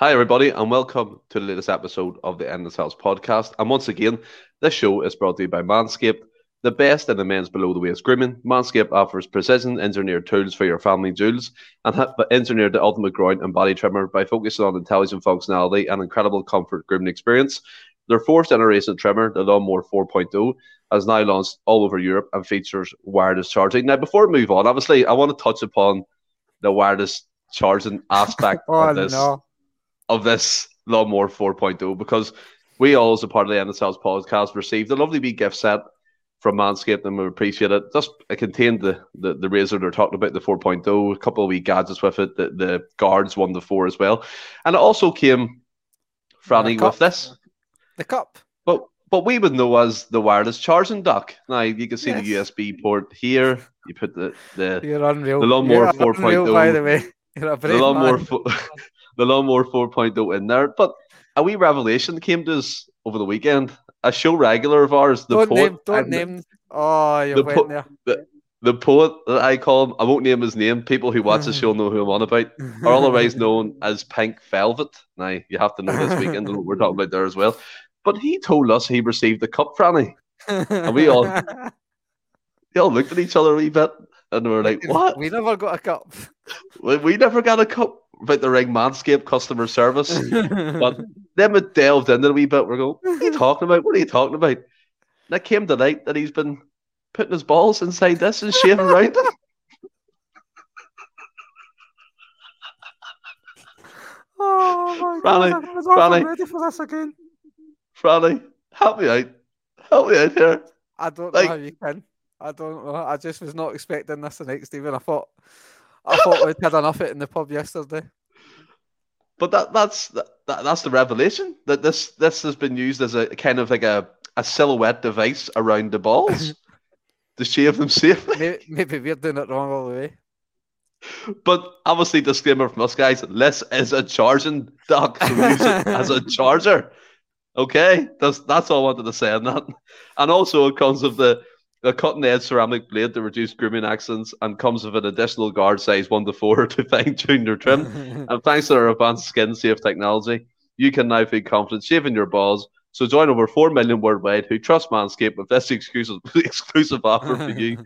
Hi, everybody, and welcome to the latest episode of the Endless Celts podcast. And once again, this show is brought to you by Manscaped, the best in the men's below the waist grooming. Manscaped offers precision engineered tools for your family jewels and have engineered the ultimate groin and body trimmer by focusing on intelligent functionality and incredible comfort grooming experience. Their fourth generation trimmer, the Lawnmower 4.0, has now launched all over Europe and features wireless charging. Now, before we move on, obviously, I want to touch upon the wireless charging aspect oh, of this no. Of this Lawnmower 4.0 because we all, as a part of the NSL's podcast, received a lovely wee gift set from Manscaped and we appreciate it. Just it contained the, the, the razor they're talking about, the 4.0, a couple of wee gadgets with it, the, the guards 1 to 4 as well. And it also came, Franny, The with this. The cup. But but we would know as the wireless charging dock. Now you can see the USB port here. You put the the, You're unreal. The lawnmower You're unreal, 4.0. By the oh. way, you're a the brave lawnmower man. fo- the lawnmower 4.0 in there. But a wee revelation came to us over the weekend. A show regular of ours, the don't poet, name. Don't name. Oh, you the went po- there. the poet that I call him. I won't name his name. People who watch the show know who I'm on about. Or otherwise known as Pink Velvet. Now you have to know this weekend what we're talking about there as well. But he told us he received the cup, Franny. And we all- They all looked at each other a wee bit and we were like, "What? We never got a cup. We, we never got a cup." About the ring Manscaped customer service. But then we delved into it a wee bit. We're going, "What are you talking about? What are you talking about?" And it came to light that he's been putting his balls inside this and shaving around it. oh my Franny, god! I was Franny. ready for this again. Franny, help me out. Help me out here. I don't Like- know how you can. I don't know. I just was not expecting this tonight, Stephen. I thought, I thought we'd had enough of it in the pub yesterday. But that that's that, that's the revelation that this this has been used as a kind of like a, a silhouette device around the balls to shave them safely. Maybe, maybe we're doing it wrong all the way. But obviously, disclaimer from us guys: this is a charging dock, so use it as a charger. Okay, that's that's all I wanted to say on that. And also, it comes with the the cutting edge ceramic blade to reduce grooming accidents, and comes with an additional guard size one to four to fine tune your trim. And thanks to our advanced skin safe technology, you can now feel confident shaving your balls. So join over 4 million worldwide who trust Manscaped with this exclusive, exclusive offer for you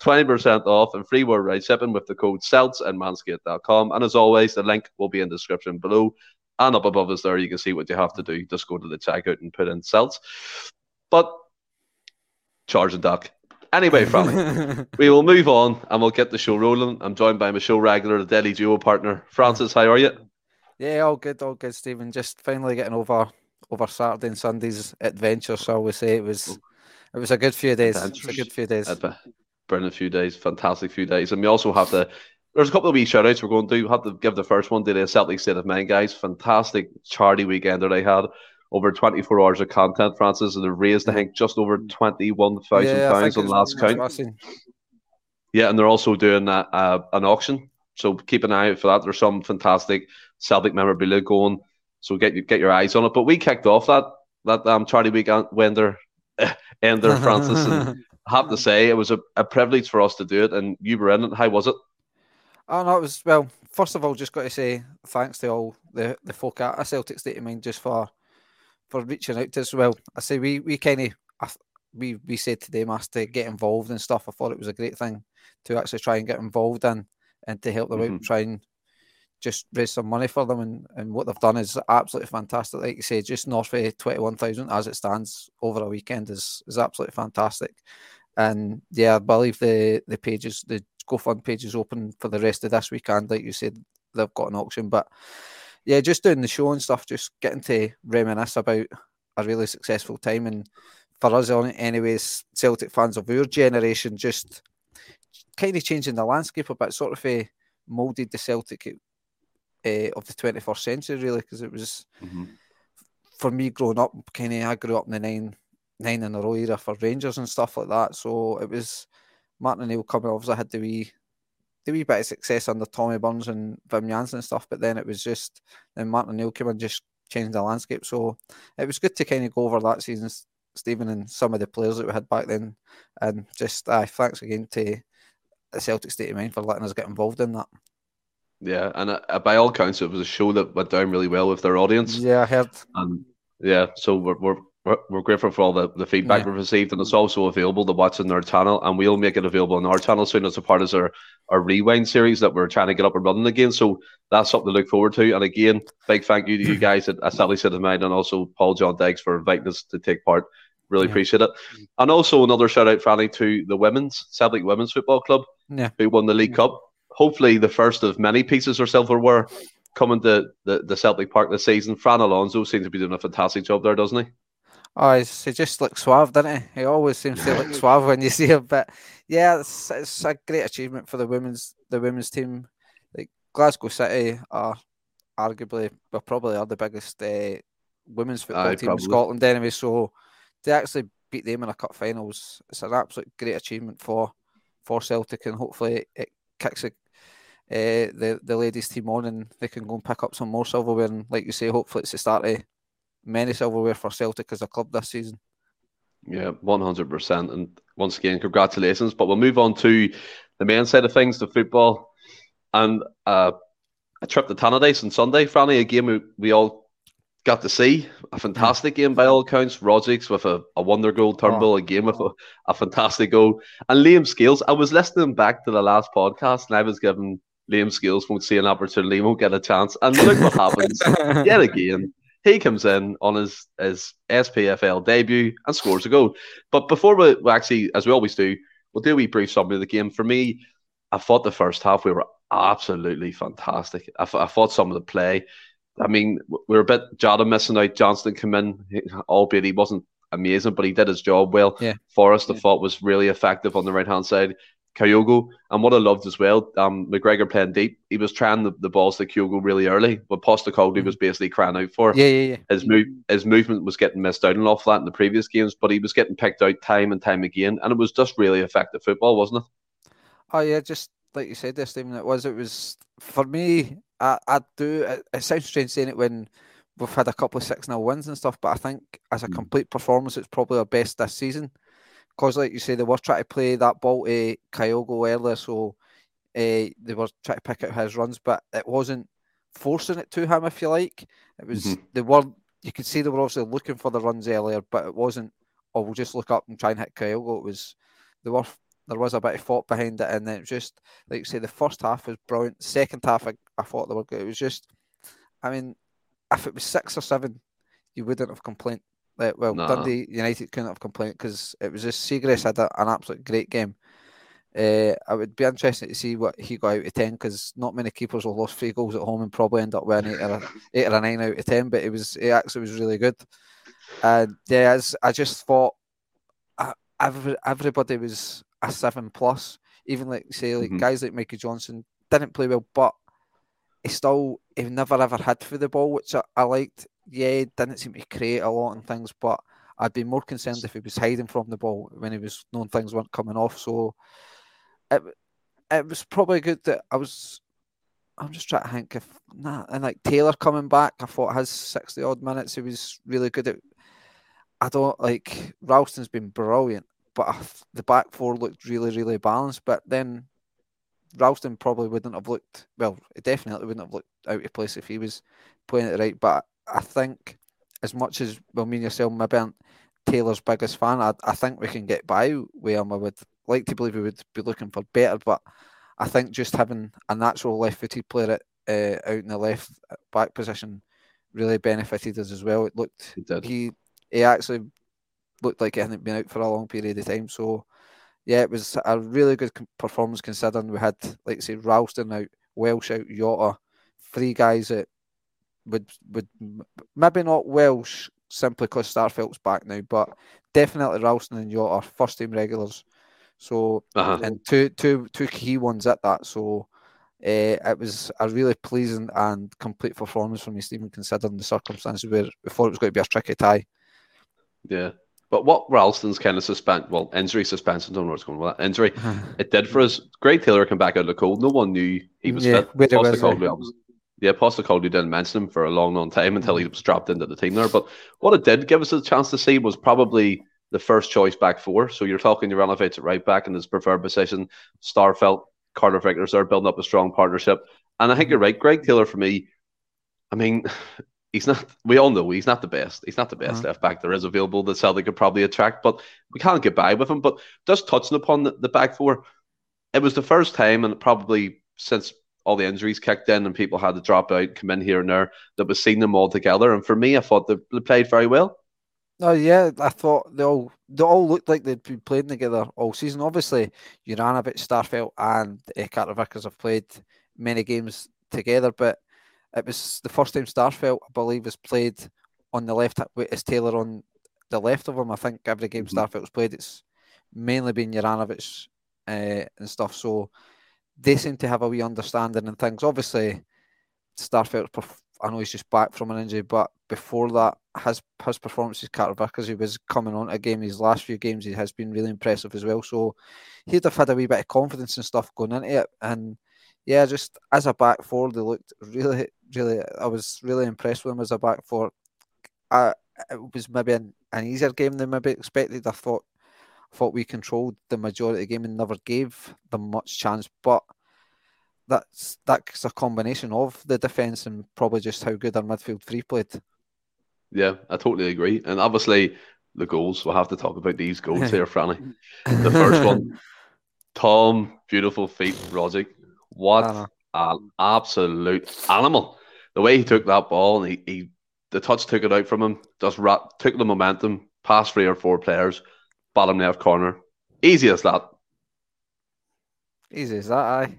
20% off and free worldwide shipping with the code CELTS and manscaped.com. And as always, the link will be in the description below. And up above us there, you can see what you have to do. Just go to the checkout and put in CELTS. But charge and dock. Anyway, Franny, we will move on and we'll get the show rolling. I'm joined by my show regular, the Daily Duo partner. Francis, how are you? yeah, all good, all good, Stephen. Just finally getting over over Saturday and Sunday's adventure. So we say it was oh. it was a good few days. It's a good few days. Brilliant few days, fantastic few days. And we also have to, there's a couple of wee shout outs we're going to do. Have to give the first one to the Celtic State of Mind guys. Fantastic charity weekend that they had. Over 24 hours of content, Francis, and they've raised, I think, just over £21,000 Yeah, pounds on last count. what I seen. Yeah, and they're also doing a, a, an auction. So keep an eye out for that. There's some fantastic Celtic memorabilia going. So get you get your eyes on it. But we kicked off that that um, charity weekend when they're ender Francis and I have to say it was a, a privilege for us to do it and you were in it. How was it? Oh no, it was well. First of all, just got to say thanks to all the the folk at Celtic State of Mind just for for reaching out to us. Well, I say we we kind of we we said to them asked to get involved and stuff. I thought it was a great thing to actually try and get involved in and to help them out Mhm. and try and just raise some money for them. And, and what they've done is absolutely fantastic. Like you say, just north of twenty one thousand as it stands over a weekend is is absolutely fantastic. And yeah, I believe the the pages the GoFund page is open for the rest of this weekend. Like you said, they've got an auction. But yeah, just doing the show and stuff, just getting to reminisce about a really successful time. And for us, on anyways, Celtic fans of our generation, just kind of changing the landscape a bit, sort of uh, moulded the Celtic uh, of the 21st century, really, because it was for me growing up, kind of I grew up in the nine nine in a row era for Rangers and stuff like that. So it was Martin O'Neill coming. Obviously, I had the wee the wee bit of success under Tommy Burns and Wim Jansen and stuff, but then it was just then Martin O'Neill came and just changed the landscape. So it was good to kind of go over that season, Stephen, and some of the players that we had back then, and just uh, thanks again to the Celtic State of Mind for letting us get involved in that. Yeah, and uh, by all counts, it was a show that went down really well with their audience. Yeah, I heard. And yeah, so we're we're we're grateful for all the, the feedback yeah. we've received, and it's also available to watch on their channel, and we'll make it available on our channel soon as a part of our, our rewind series that we're trying to get up and running again. So that's something to look forward to. And again, big thank you to you guys at Celtic State of Mind and also Paul John Dykes for inviting us to take part. Really yeah. appreciate it. Mm. And also another shout out, Franny, to the women's Celtic Women's Football Club, yeah. who won the League Cup. Hopefully, the first of many pieces of silverware coming to the, the Celtic Park this season. Fran Alonso seems to be doing a fantastic job there, doesn't he? Oh, he just looks suave, doesn't he? He always seems to look suave when you see him. But yeah, it's, it's a great achievement for the women's the women's team. Like Glasgow City are arguably, well, probably are the biggest uh, women's football Aye, team probably. in Scotland anyway. So to actually beat them in a cup finals, it's an absolute great achievement for for Celtic, and hopefully it kicks a, uh, the the ladies team on, and they can go and pick up some more silverware. And like you say, hopefully it's the start of many silverware for Celtic as a club this season. Yeah, one hundred percent. And once again, congratulations. But we'll move on to the main side of things, the football, and uh, a trip to Tannadice on Sunday. Franny, a game we, we all got to see. A fantastic game by all accounts. Rogic with a, a wonder goal, Turnbull oh. a game with a, a fantastic goal, and Liam Scales. I was listening back to the last podcast, and I was given Liam Scales won't see an opportunity, won't get a chance, and look what happens yet again. He comes in on his, his SPFL debut and scores a goal. But before we, we actually, as we always do, we'll do a wee brief summary of the game. For me, I thought the first half we were absolutely fantastic. I, I thought some of the play. I mean, we are a bit Jota missing out. Johnston came in, albeit he wasn't amazing, but he did his job well. Yeah. Forrest, yeah. I thought, was really effective on the right hand side. Kyogo. And what I loved as well, um, McGregor playing deep. He was trying the, the balls to Kyogo really early, but Postecoglou was basically crying out for. Yeah, yeah, yeah. His move, his movement was getting missed out an awful lot in the previous games, but he was getting picked out time and time again, and it was just really effective football, wasn't it? Oh yeah, just like you said there, Stephen. It was. It was for me. I, I do. It, it sounds strange saying it when we've had a couple of six 0 wins and stuff, but I think as a hmm. complete performance, it's probably our best this season because, like you say, they were trying to play that ball to Kyogo earlier, so uh, they were trying to pick out his runs, but it wasn't forcing it to him, if you like. It was mm-hmm. they were you could see they were obviously looking for the runs earlier, but it wasn't. Oh, we'll just look up and try and hit Kyogo. It was they were there was a bit of thought behind it, and then it was just like you say, the first half was brilliant. Second half, I, I thought they were good. It was just, I mean, if it was six or seven, you wouldn't have complained. Like, well, nah. Dundee United couldn't have complained because it was just Siegrist had a, an absolute great game. Uh, I would be interested to see what he got out of ten because not many keepers will lost three goals at home and probably end up winning eight or a, eight or a nine out of ten. But it was it actually was really good. And yeah, I just thought uh, every, everybody was a seven plus. Even like say like mm-hmm. guys like Mikey Johnston didn't play well, but he still he never ever had for the ball, which I, I liked yeah, didn't seem to create a lot and things, but I'd be more concerned if he was hiding from the ball when he was knowing things weren't coming off. So it it was probably good that I was. I'm just trying to think if nah, and like Taylor coming back, I thought his sixty odd minutes he was really good at. I don't like Ralston's been brilliant, but the back four looked really really balanced. But then Ralston probably wouldn't have looked well. It definitely wouldn't have looked out of place if he was playing it right. But I think as much as well, me and yourself maybe aren't Taylor's biggest fan, I, I think we can get by with him. I would like to believe we would be looking for better, but I think just having a natural left-footed player at, uh, out in the left back position really benefited us as well. It looked he he actually looked like he hadn't been out for a long period of time. So yeah, it was a really good performance considering we had, like I say, Ralston out, Welsh out, Jota, three guys that would would maybe not Welsh simply because Starfelt's back now, but definitely Ralston and Jota are first team regulars. So uh-huh. and two two two key ones at that. So uh, it was a really pleasing and complete performance from me, Stephen, considering the circumstances where we thought it was going to be a tricky tie. Yeah. But what Ralston's kind of suspend, well, injury suspension, don't know what's going on with that injury, it did for us. Greg Taylor came back out of the cold. No one knew he was yeah, fit. Postecoglou, yeah, Postecoglou didn't mention him for a long, long time until he was dropped into the team there. But what it did give us a chance to see was probably the first choice back four. So you're talking Juranovic at right back in his preferred position, Starfelt, Carter Vickers are building up a strong partnership. And I think you're right, Greg Taylor. For me, I mean, he's not. We all know he's not the best. He's not the best uh-huh. left back there is available that Celtic could probably attract, but we can't get by with him. But just touching upon the, the back four, it was the first time, and probably since all the injuries kicked in and people had to drop out, come in here and there, that was seeing them all together. And for me, I thought they, played very well. Oh yeah, I thought they all they all looked like they'd been playing together all season. Obviously, Juranovic, Starfelt, and uh, Carter Vickers have played many games together, but it was the first time Starfelt, I believe, has played on the left with Taylor on the left of him. I think every game mm-hmm. Starfelt's played, it's mainly been Juranovic uh, and stuff. So they seem to have a wee understanding and things. Obviously, Starfelt, I know he's just back from an injury, but before that, his his performances, Carter Vickers, he was coming on a game. His last few games, he has been really impressive as well. So he'd have had a wee bit of confidence and stuff going into it. And yeah, just as a back four, they looked really, really. I was really impressed with him as a back four. I, it was maybe an, an easier game than maybe expected. I thought thought we controlled the majority of the game and never gave them much chance. But that's that's a combination of the defence and probably just how good our midfield three played. Yeah, I totally agree. And obviously the goals, we'll have to talk about these goals here, Franny. The first one, Tom, beautiful feet, Rogic. What an absolute animal. The way he took that ball and he, he the touch took it out from him, just took the momentum, past three or four players, bottom left corner. Easy as that. Easy as that, aye.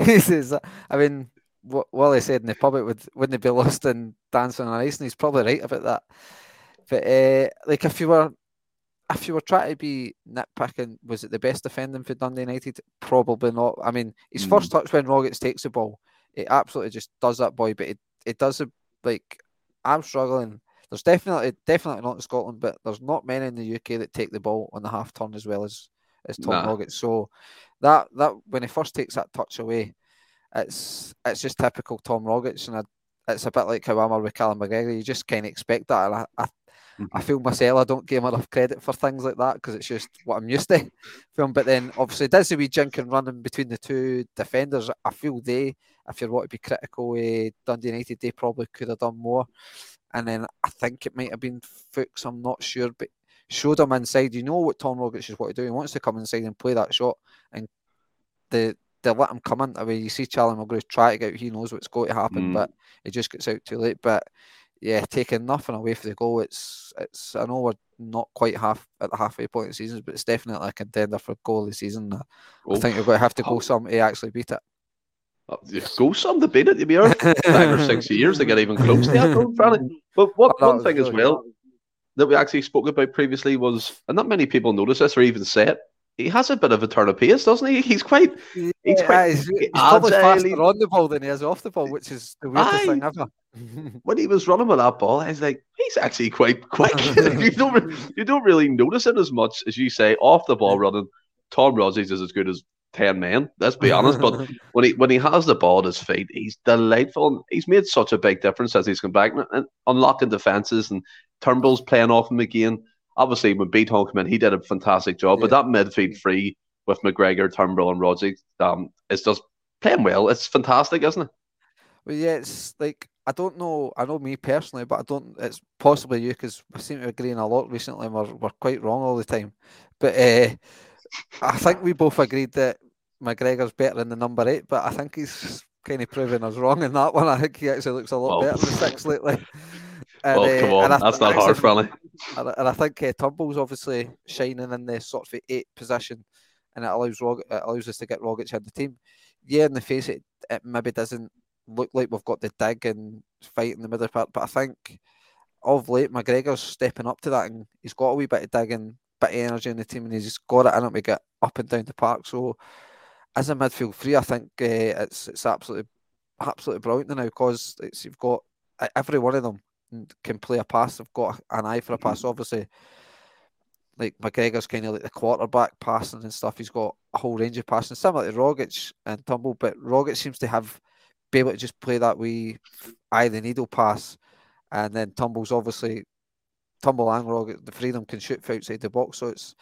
Easy as that. I mean, what Wally said in the pub, it would, wouldn't it be lost in dancing on ice? And he's probably right about that. But uh, like, if you were if you were trying to be nitpicking, was it the best defending for Dundee United? Probably not. I mean, his mm. first touch when Rogic takes the ball, it absolutely just does that boy. But it, it does it like I'm struggling there's definitely definitely not in Scotland, but there's not many in the UK that take the ball on the half turn as well as as Tom nah. So that that when he first takes that touch away, it's it's just typical Tom Rogic, and I, it's a bit like how I'm with Callum McGregor. You just kind of expect that, and I, I I mm-hmm. feel myself I don't give him enough credit for things like that because it's just what I'm used to from. But then obviously does the wee jink and running between the two defenders. I feel they, if you want to be critical, uh, Dundee United they probably could have done more and then I think it might have been Fuchs, I'm not sure, but showed him inside. You know what Tom Rogic is what to do. He wants to come inside and play that shot, and the they let him come in. I mean, you see Charlie Mulgrew try to get. He knows what's going to happen, mm. but it just gets out too late. But yeah, taking nothing away for the goal. It's it's. I know we're not quite half at the halfway point of the season, but it's definitely a contender for goal of the season. I, oh. I think we're going to have to go some to actually beat it. Uh, Go some the it, to be honest. Five or six years to get even close to that But what one thing as well that we actually spoke about previously was, and not many people notice this or even say it, he has a bit of a turn of pace, doesn't he? He's quite, he's yeah, quite he's, he's probably faster on the ball than he is off the ball, which is the weirdest I, thing ever. when he was running with that ball, I was like, he's actually quite quick. you don't, you don't really notice it as much as you say off the ball running. Tom Rogic is as good as ten men. Let's be honest. But when he when he has the ball at his feet, he's delightful. He's made such a big difference as he's come back and unlocking defenses and Turnbull's playing off him again. Obviously, when Bitton came in, he did a fantastic job. Yeah. But that midfield three with McGregor, Turnbull, and Rogic um, is just playing well. It's fantastic, isn't it? Well, yeah, it's like I don't know. I know me personally, but I don't. It's possibly you because we seem to agree agreeing a lot recently. And we're we're quite wrong all the time. But uh, I think we both agreed that McGregor's better than the number eight, but I think he's kind of proving us wrong in that one. I think he actually looks a lot better than six lately. And, well, come on, uh, that's not hard, Franny. And, I think uh, Turnbull's obviously shining in the sort of eight position, and it allows Rog- it allows us to get Rogic in the team. Yeah, in the face, it, it maybe doesn't look like we've got the dig and fight in the middle part, but I think of late McGregor's stepping up to that, and he's got a wee bit of dig and bit of energy in the team, and he just got it in him to get up and down the park. So as a midfield three, I think uh, it's it's absolutely absolutely brilliant now because it's you've got every one of them can play a pass. They've got an eye for a pass. Mm-hmm. Obviously, like McGregor's kind of like the quarterback passing and stuff. He's got a whole range of passing, similar to Rogic and Turnbull, but Rogic seems to have be able to just play that wee eye the needle pass, and then Turnbull's obviously Turnbull and Rogic the freedom can shoot from outside the box. So it's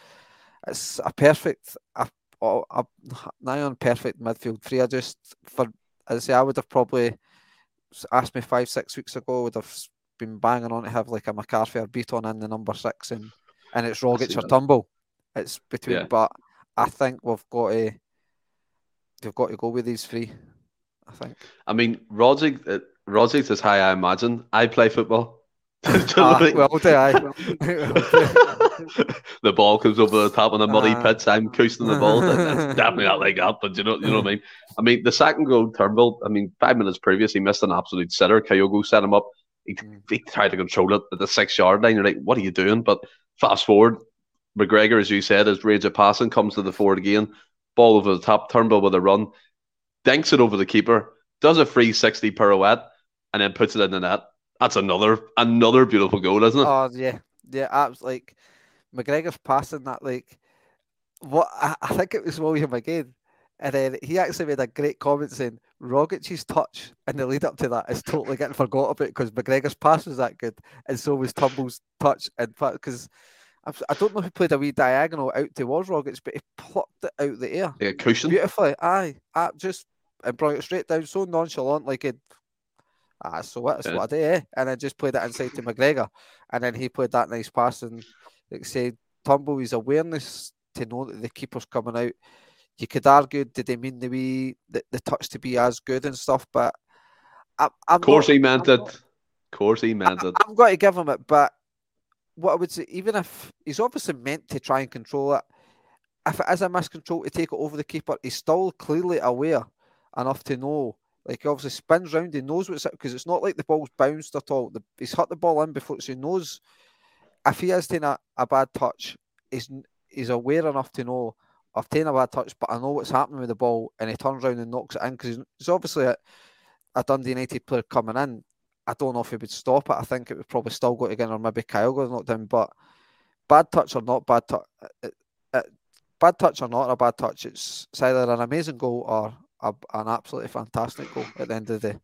it's a perfect a, a, a nigh on perfect midfield three. I just for as I say, I would have probably asked me five, six weeks ago, would have been banging on to have like a McCarthy or Bitton in the number six and and it's Rogic or Turnbull. It's between, yeah. but I think we've got to they've got to go with these three. I think. I mean, Rogic, uh, Rogic is how I imagine I play football. ah, well, do I? the ball comes over the top of the muddy uh, pitch. I'm coasting the ball. It's definitely not like that, but you know, you know what I mean. I mean, the second goal, Turnbull. I mean, five minutes previous, he missed an absolute sitter. Kyogo set him up. He, mm. he tried to control it at the six yard line. You're like, what are you doing? But fast forward, McGregor, as you said, his range of passing comes to the forward again. Ball over the top, Turnbull with a run, dinks it over the keeper, does a 360 pirouette, and then puts it in the net. That's another another beautiful goal, isn't it? Oh yeah, yeah. Abs like McGregor's passing that like what I, I think it was William again, and then he actually made a great comment saying Rogic's touch in the lead up to that is totally getting forgot about because McGregor's pass was that good, and so was Turnbull's touch. and because I don't know who played a wee diagonal out towards Rogic, but he plucked it out the air. Yeah, cushion. Beautifully. Aye. I just and brought it straight down so nonchalant, like it. Ah, so yeah. what I do, eh? And I just played it inside to McGregor, and then he played that nice pass and like said, Turnbull his awareness to know that the keeper's coming out. You could argue, did they mean the wee the, the touch to be as good and stuff? But I, I'm of course not, he meant I'm it. Not, of course he meant I, it. I'm going to give him it, but what I would say, even if he's obviously meant to try and control it, if it is a miscontrol to take it over the keeper, he's still clearly aware enough to know. Like he obviously spins round, he knows what's because it's not like the ball's bounced at all. The, he's hit the ball in before, so he knows if he is taking a, a bad touch, he's he's aware enough to know I've taken a bad touch, but I know what's happening with the ball, and he turns around and knocks it in because he's obviously a, a Dundee United player coming in. I don't know if he would stop it. I think it would probably still go again, or maybe Kyle got knocked down. But bad touch or not bad touch, bad touch or not a bad touch, it's, it's either an amazing goal or a, an absolutely fantastic goal at the end of the day.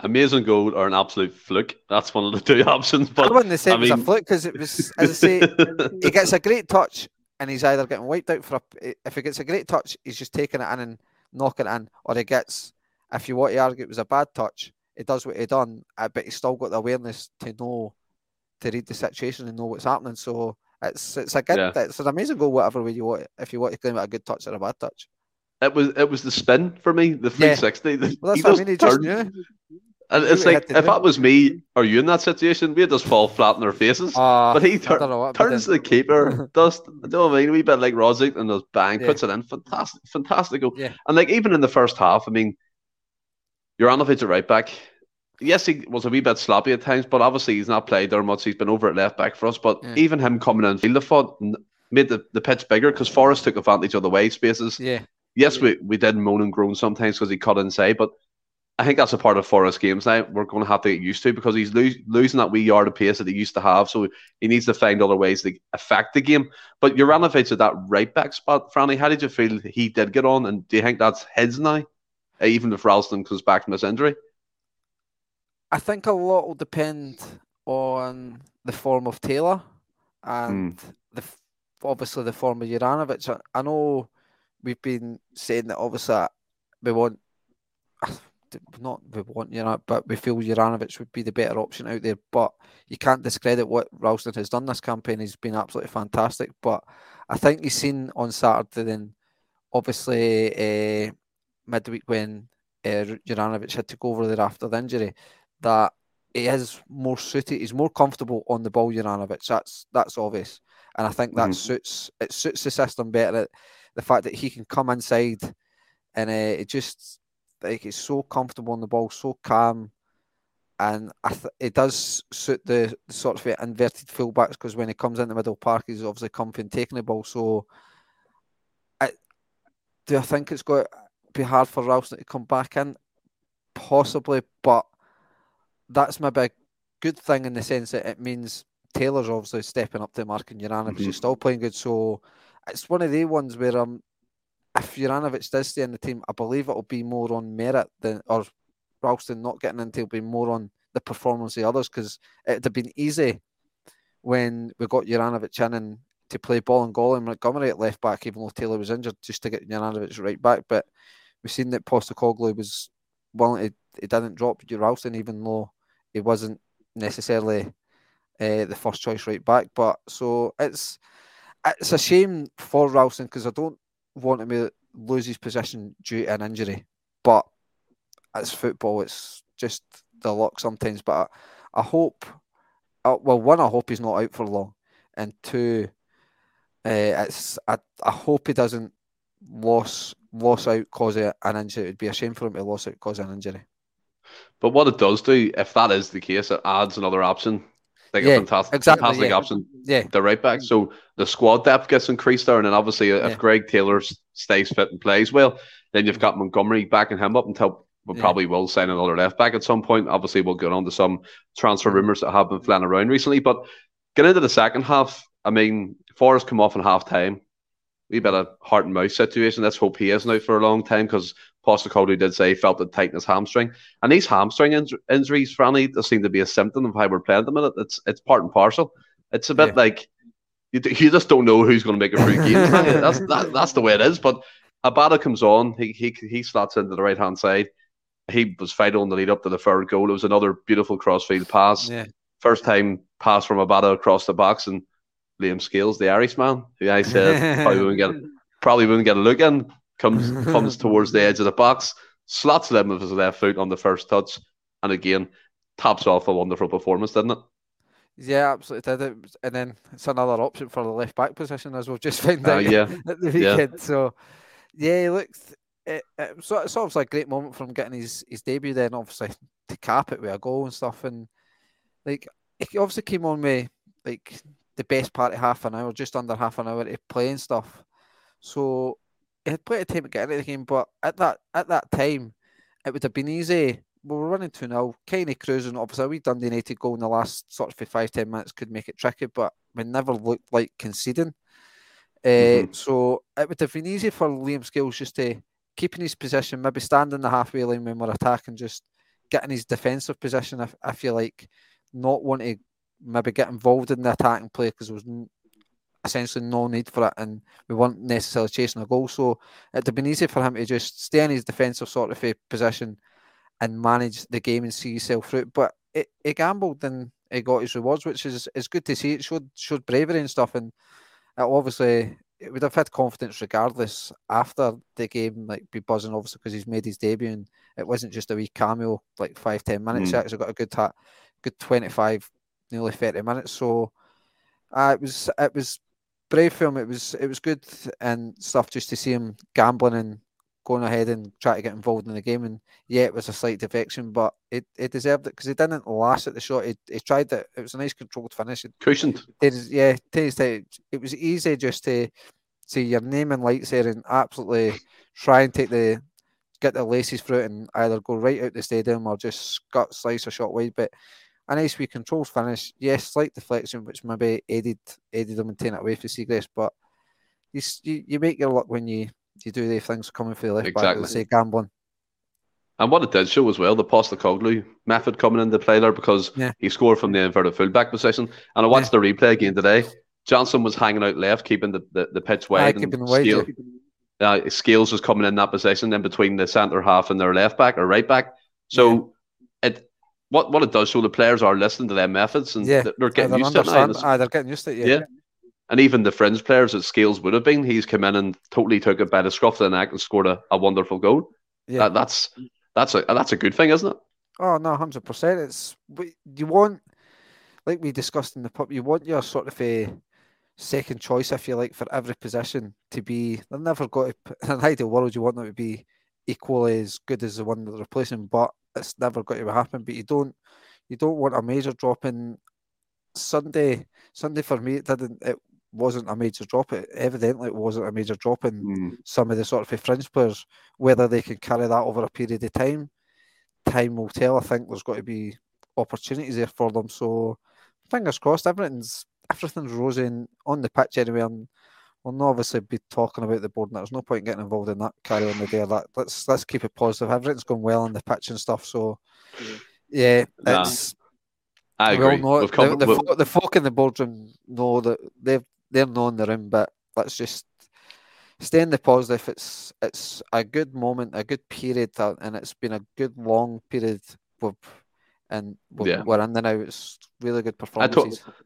Amazing goal or an absolute fluke. That's one of the two options. But I wouldn't say I it mean... a fluke because it was, as I say, he gets a great touch and he's either getting wiped out for a. If he gets a great touch, he's just taking it in and knocking it in, or he gets. If you want to argue it was a bad touch, he does what he done, uh, but he's still got the awareness to know, to read the situation and know what's happening. So it's it's a good, yeah. it's an amazing goal, whatever way you want. If you want to claim it a good touch or a bad touch, it was it was the spin for me, the 360. Yeah. Well, that's what I mean. He just, yeah. And it's like if that was me or you in that situation, we'd just fall flat in our faces. Uh, but he tur- turns the keeper, does you know what I mean? A wee bit like Rogic and does bang, yeah. puts it in. Fantastic, fantastic goal. Yeah. And like even in the first half, I mean, Juranovic at right back. Yes, he was a wee bit sloppy at times, but obviously he's not played there much. He's been over at left back for us. But yeah. even him coming in field of thought made the, the pitch bigger because Forrest took advantage of the wide spaces. Yeah. Yes, we, we did moan and groan sometimes because he cut inside, but I think that's a part of Forrest games now. We're going to have to get used to because he's lo- losing that wee yard of pace that he used to have. So he needs to find other ways to affect the game. But Juranovic at that right back spot, Franny, how did you feel he did get on? And do you think that's his now, even if Ralston comes back from his injury? I think a lot will depend on the form of Taylor and mm. the obviously the form of Juranovic. I, I know we've been saying that obviously we want not we want you know, but we feel Juranovic would be the better option out there. But you can't discredit what Ralston has done this campaign. He's been absolutely fantastic. But I think he's seen on Saturday then obviously uh, midweek when uh, Juranovic had to go over there after the injury that he is more suited. He's more comfortable on the ball, Juranovic. That's that's obvious, and I think that mm. suits it suits the system better. The fact that he can come inside, and uh, it just like he's so comfortable on the ball, so calm, and I th- it does suit the, the sort of inverted fullbacks because when he comes in the middle park, he's obviously comfy and taking the ball. So, I do I think it's going to be hard for Ralston to come back in, possibly, but that's maybe a good thing in the sense that it means Taylor's obviously stepping up to Mark and Juranovic mm-hmm. still playing good. So it's one of the ones where um, if Juranovic does stay in the team, I believe it'll be more on merit than or Ralston not getting into it'll be more on the performance of the others because it'd have been easy when we got Juranovic in and to play ball and goal and Montgomery at left back, even though Taylor was injured, just to get Juranovic right back. But we've seen that Postecoglou was willing to, he didn't drop Ralston even though he wasn't necessarily uh, the first choice right back. But so it's it's a shame for Ralston because I don't want him to lose his position due to an injury. But it's football. It's just the luck sometimes. But I, I hope. Uh, well, one, I hope he's not out for long, and two, uh, it's I, I hope he doesn't loss loss out cause an injury. It would be a shame for him to loss out cause an injury. But what it does do, if that is the case, it adds another option. Like Yeah, a fantastic, exactly, fantastic yeah. option, Yeah, the right back. So the squad depth gets increased there, and then obviously uh, if Yeah. Greg Taylor stays fit and plays well, then you've mm. got Montgomery backing him up until we probably will sign another left back at some point. Obviously, we'll get on to some transfer mm. rumours that have been flying around recently. But get into the second half. I mean, Forrest come off in half time. We bit of heart and mouth situation. Let's hope he isn't out for a long time because Postecoglou did say he felt it tighten his hamstring. And these hamstring inj- injuries, Franny, seem to be a symptom of how we're playing at the minute. It's it's part and parcel. It's a bit Yeah. like you, you just don't know who's going to make a free. Franny. that's that, that's the way it is. But Abada comes on. He he he slots into the right hand side. He was vital in the lead up to the third goal. It was another beautiful crossfield pass. yeah, First time pass from Abada across the box, and Liam Scales, the Irishman, who I said probably wouldn't get probably wouldn't get a look in, comes comes towards the edge of the box, slots it in with his left foot on the first touch, and again tops off a wonderful performance, didn't it? yeah, absolutely did it. And then it's another option for the left back position as we've just found Uh, out yeah, at the yeah. So yeah, he looked. It, it, was, it's obviously a great moment from getting his, his debut. Then obviously to cap it with a goal and stuff, and like he obviously came on with like the best part of half an hour, just under half an hour to play and stuff. So he had plenty of time to get into the game, but at that at that time, it would have been easy. We were running 2 0, kind of cruising. Obviously, we done the United goal in the last sort of five, 10 minutes could make it tricky, but we never looked like conceding. Uh, Mhm. So it would have been easy for Liam Scales just to keep in his position, maybe stand in the halfway line when we're attacking, just get in his defensive position. if, I feel like not want to maybe get involved in the attacking play because there was essentially no need for it and we weren't necessarily chasing a goal. So it'd have been easy for him to just stay in his defensive sort of a position and manage the game and see himself through it. But it, he gambled and he got his rewards, which is is good to see. It showed showed bravery and stuff, and it obviously it would have had confidence regardless after the game, like be buzzing obviously because he's made his debut and it wasn't just a wee cameo like five ten minutes. He Mm. actually got a good ha- good twenty five, nearly thirty minutes. So uh, it was it was brave him. It was it was good and stuff just to see him gambling and going ahead and try to get involved in the game. And yeah, it was a slight defection, but it, it deserved it because he didn't last at the shot. He, he tried it. It was a nice controlled finish. It, Cushioned. yeah, taste it. It was easy just to see your name in lights there and absolutely try and take the get the laces through it and either go right out the stadium or just cut slice a shot wide. But a nice wee controlled finish. Yes, slight deflection, which maybe aided aided them in taking it away for Siegrist, but you, you you make your luck when you you do these things coming for the left back. Exactly. As say gambling. And what it did show as well, the Postecoglou method coming into play there because Yeah. he scored from the inverted fullback position. And I watched the replay again today. Johnston was hanging out left, keeping the, the, the pitch wide. and keeping wide, Scale- uh, Scales was coming in that position in between the centre half and their left back or right back. So what what it does show the players are listening to their methods and Yeah. they're getting they're used to it now. and understand- they're getting used to it. yeah. Yeah. And even the fringe players that Scales would have been, he's come in and totally took it by the scruff of the neck and scored a, a wonderful goal. Yeah. That, that's that's a that's a good thing, isn't it? Oh no, hundred percent. It's you want, like we discussed in the pub, you want your sort of a second choice. if you like for every position to be, They've never got to. In an ideal world, you want them to be equally as good as the one they're replacing, but it's never going to happen. But you don't, you don't want a major drop in Sunday. Sunday for me, it didn't. It wasn't a major drop. It evidently it wasn't a major drop in hmm. some of the sort of fringe players, whether they can carry that over a period of time, time will tell. I think there's got to be opportunities there for them. So fingers crossed, everything's everything's rosy on the pitch anyway. And we'll not obviously be talking about the board. And there's no point in getting involved in that. Carry on the day. That let's let's keep it positive. Everything's going well on the pitch and stuff. So yeah, Nah, it's I agree. know We've the, come, the, we- folk, the folk in the boardroom know that they've they're known the room, but let's just stay in the positive. It's it's a good moment, a good period, uh, and it's been a good long period. With, and we're, yeah. we're in there now. It's really good performances. I, to-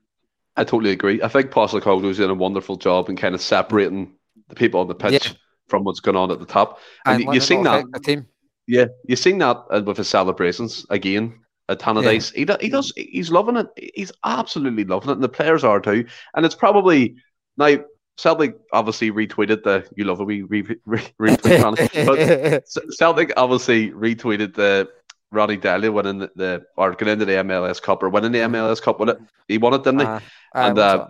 I totally agree. I think Postecoglou's doing a wonderful job in kind of separating the people on the pitch yeah. from what's going on at the top. And, and you've seen that. Team. Yeah, you've seen that uh, with his celebrations again at Tannadice. Yeah. He, he does. He's loving it. He's absolutely loving it, and the players are too. And it's probably now Celtic obviously retweeted the you love it we re, re, retweet but Celtic obviously retweeted the Ronny Deila winning the, the or getting into the MLS Cup or winning the MLS mm-hmm. Cup with it. He won it, didn't he? Uh, and uh,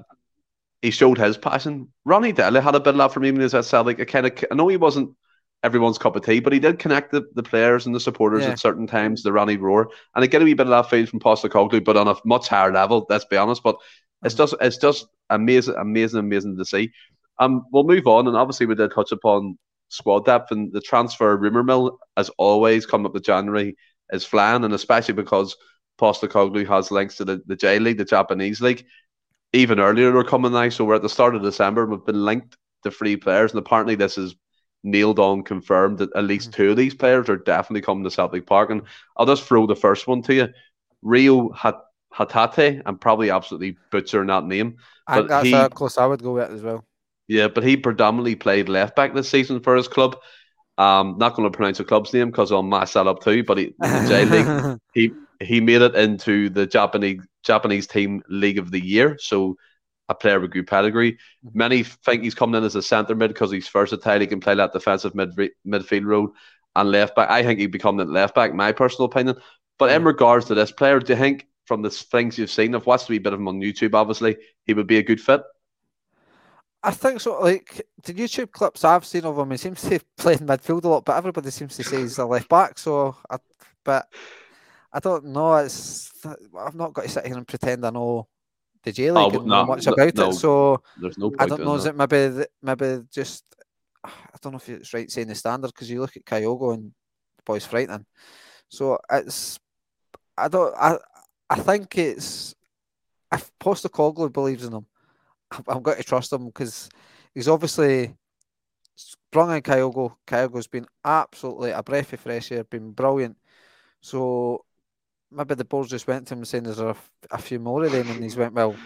he showed his passion. Ronny Deila had a bit of that for me when he was at Celtic. I kind of I know he wasn't everyone's cup of tea, but he did connect the, the players and the supporters yeah. at certain times, the Ronny Roar. And I get a wee bit of that feel from Postecoglou, but on a much higher level, let's be honest. But it's mm-hmm. just it's just amazing, amazing, amazing to see. Um, we'll move on, and obviously we did touch upon squad depth and the transfer rumor mill, as always, coming up to January is flying, and especially because Postecoglou has links to the, the J League, the Japanese league. Even earlier, they're coming now, so we're at the start of December. We've been linked to three players, and apparently this is nailed on, confirmed that at least mm-hmm. two of these players are definitely coming to Celtic Park. And I'll just throw the first one to you: Reo Hat- Hatate. I'm probably absolutely butchering that name, but that's he, close I would go with as well. Yeah, but he predominantly played left back this season for his club. Um, not going to pronounce the club's name because I'll mess that up too. But he, J League, he he made it into the Japanese Japanese team League of the Year. So a player with good pedigree. Mm-hmm. Many think he's coming in as a centre mid because he's versatile. He can play that defensive mid midfield role and left back. I think he'd become the left back. My personal opinion. But in regards to this player, do you think from the things you've seen, I've watched a wee bit of him on YouTube. Obviously, he would be a good fit. I think so. Like the YouTube clips I've seen of him, he seems to play in midfield a lot, but everybody seems to say he's a left back. So, I, but I don't know. It's I've not got to sit here and pretend I know the J League oh, and no, much about no, it. So there's no. I don't know. Is it maybe maybe just I don't know if it's right saying the standard because you look at Kyogo and the boys frightening. So it's I don't I I think it's if Postecoglou believes in him I've got to trust him because he's obviously sprung on Kyogo. Kyogo's been absolutely a breath of fresh air, been brilliant. So maybe the board just went to him saying there's a, a few more of them, and he's went, well,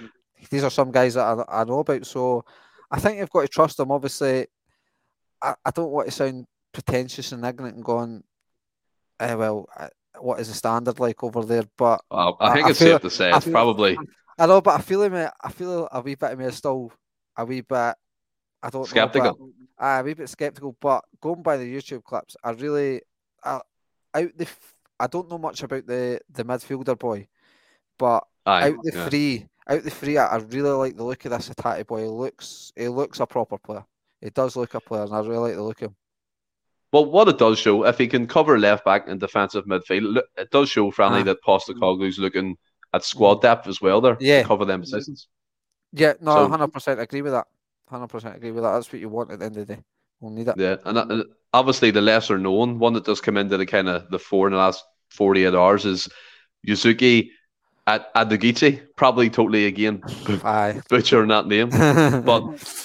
these are some guys that I, I know about. So I think you've got to trust him. Obviously, I, I don't want to sound pretentious and ignorant and going, eh, well, what is the standard like over there? But well, I think I, it's safe to say it's probably I know, but I feel him. Eh, I feel a wee bit of me is still a wee bit. I don't skeptical. know. But, a wee bit skeptical, but going by the YouTube clips, I really, I, out the, I don't know much about the the midfielder boy, but Aye, out the yeah. three, out the three, I, I, really like the look of this Hatate boy. He looks, he looks a proper player. He does look a player, and I really like the look of him. Well, what it does show, if he can cover left back and defensive midfield, it does show, Franny, that Postecoglou's looking at squad depth as well there yeah. to cover them positions. Yeah, no, hundred percent agree with that. Hundred percent agree with that. That's what you want at the end of the day. We'll need that. Yeah, and, uh, and obviously the lesser known one that does come into the kind of the four in the last forty eight hours is Yusuke at Adegichi. Probably totally again butchering that name, but